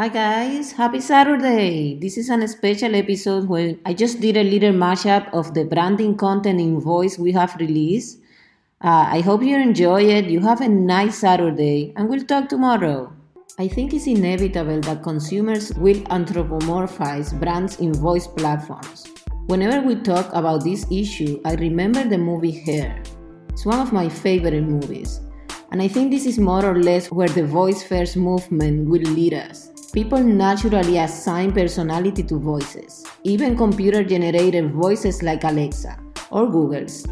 Hi guys, happy Saturday! This is an special episode where I just did a little mashup of the branding content in voice we have released. Uh, I hope you enjoy it. You have a nice Saturday, and we'll talk tomorrow. I think it's inevitable that consumers will anthropomorphize brands in voice platforms. Whenever we talk about this issue, I remember the movie Her. It's one of my favorite movies. And I think this is more or less where the voice first movement will lead us. People naturally assign personality to voices, even computer generated voices like Alexa or Google's.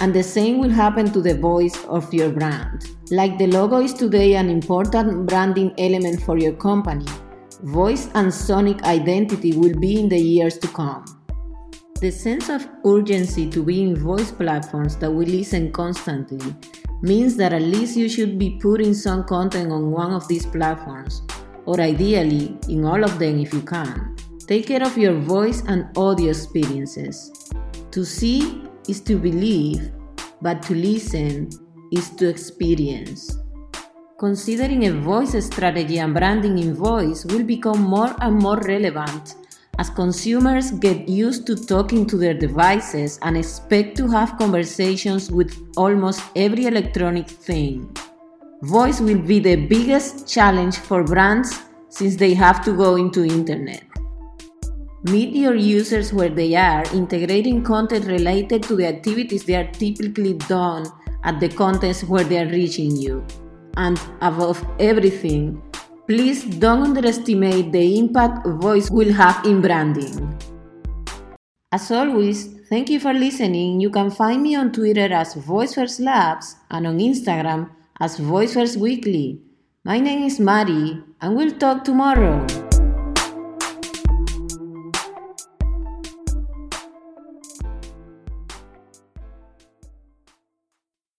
And the same will happen to the voice of your brand. Like the logo is today an important branding element for your company, voice and sonic identity will be in the years to come. The sense of urgency to be in voice platforms that we listen constantly means that at least you should be putting some content on one of these platforms, or ideally in all of them if you can. Take care of your voice and audio experiences. To see is to believe, but to listen is to experience. Considering a voice strategy and branding in voice will become more and more relevant as consumers get used to talking to their devices and expect to have conversations with almost every electronic thing. Voice will be the biggest challenge for brands since they have to go into internet. Meet your users where they are, integrating content related to the activities they are typically done at the contents where they are reaching you. And above everything, Please don't underestimate the impact voice will have in branding. As always, thank you for listening. You can find me on Twitter as VoiceFirst Labs and on Instagram as VoiceFirst Weekly. My name is Mari, and we'll talk tomorrow.